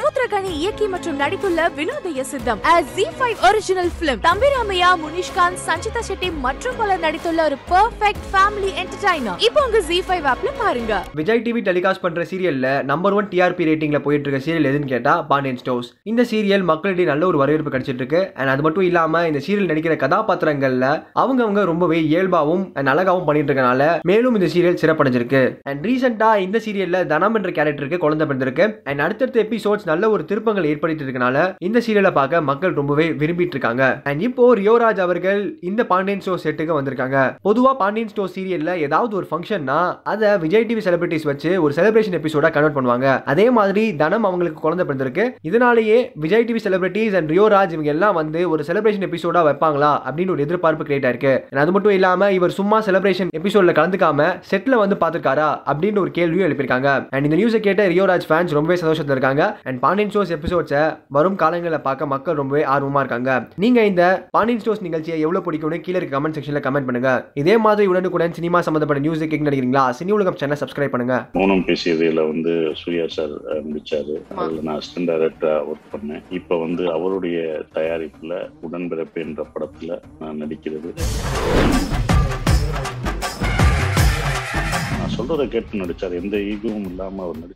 சமுத்திரகனி இயக்கி மற்றும் நடித்துள்ள Vinodhaya Sitham Zee five original film Thambi Ramaiah Munishkanth Sanchita Shetty மற்றும் பலர் நடித்துள்ள ஒரு பெர்ஃபெக்ட் ஃபேமிலி என்டர்டைனர் இப்போ உங்க ஜி ஃபைவ் ஆப்ல பாருங்க. விஜய் டிவி டெலிகாஸ்ட் பண்ற சீரியல்ல நம்பர் ஒன் டிஆர்பி ரேட்டிங்ல போயிட்டு இருக்க சீரியல் எதுன்னு கேட்டா பாண்டியன் ஸ்டோர்ஸ் இந்த சீரியல் மக்களிடையே நல்ல ஒரு வரவேற்பு கிடைச்சிட்டு இருக்கு அண்ட் அது மட்டும் இல்லாம இந்த சீரியல் நடிக்கிற கதாபாத்திரங்கள்ல அவங்க அவங்க ரொம்பவே இயல்பாவும் அண்ட் அழகாவும் பண்ணிட்டு இருக்கனால மேலும் இந்த சீரியல் சிறப்படைஞ்சிருக்கு. அண்ட் ரீசெண்டா இந்த சீரியல்ல தனம் என்ற கேரக்டருக்கு குழந்தை பிறந்திருக்கு. அண்ட் அடுத்தடுத்த எபிசோட்ஸ் நல்ல ஒரு திருப்பங்கள் ஏற்படுத்தி இருக்கனால இந்த சீரியலை பார்க்க மக்கள் ரொம்பவே விரும்பிட்டு இருக்காங்க அண்ட் இப்போ ரியோராஜ் அவர்கள் இந்த பாண்டியன் ஸ்டோர் செட்டுக்கு வந்திருக்காங்க. பொதுவா பாண்டியன் ஸ்டோர் சீரியல்ல ஏதாவது ஒரு ஃபங்க்ஷன்னா அதை விஜய் டிவி செலிபிரிட்டிஸ் வச்சு ஒரு செலிப்ரேஷன் எபிசோடா கன்வெர்ட் பண்ணுவாங்க. அதே மாதிரி தனம் அவங்களுக்கு குழந்தை பிறந்திருக்கு. இதனாலேயே Vijay TV celebrities and Rio Raj இவங்க எல்லாம் வந்து ஒரு செலிப்ரேஷன் எபிசோடா வைப்பாங்களா அப்படின்னு ஒரு எதிர்பார்ப்பு கிரியேட் ஆயிருக்கு. அது மட்டும் இல்லாம இவர் சும்மா செலிப்ரேஷன் எபிசோட்ல கலந்துக்காம செட்ல வந்து பாத்துருக்காரா அப்படின்னு ஒரு கேள்வியும் எழுப்பியிருக்காங்க. அண்ட் இந்த நியூஸை கேட்ட ரியோராஜ் ஃபேன்ஸ் ரொம்பவே சந்தோஷத்தில் இருக்காங்க. அண்ட் பாண்டியன் ஸ்டோர்ஸ் எபிசோட்ஸை வரும் காலங்களில் பார்க்க மக்கள் ரொம்பவே ஆர்வமாக இருக்காங்க. நீங்கள் இந்த பாண்டியன் ஸ்டோர்ஸ் நிகழ்ச்சியை எவ்வளோ பிடிக்கும்னு கீழே இருக்க கமெண்ட் செக்ஷனில் கமெண்ட் பண்ணுங்க. இதே மாதிரி உடனுக்குடன் சினிமா சம்மந்தப்பட்ட நியூஸ் கேட்க நினைக்கிறீங்களா? சினி உலகம் சேனல் சப்ஸ்கிரைப் பண்ணுங்க. மௌனம் பேசியதில் வந்து சூர்யா சார் முடிச்சாரு. அதில் நான் அசிஸ்டன்ட் டைரக்டரா ஒர்க் பண்ணேன். இப்போ வந்து அவருடைய தயாரிப்புல உடன்பிறப்பு என்ற படத்துல நான் நடிக்கிறது. நான் சொல்றதை கேட்டு நடிச்சார். எந்த ஈகவும் இல்லாம அவர் நடிச்சு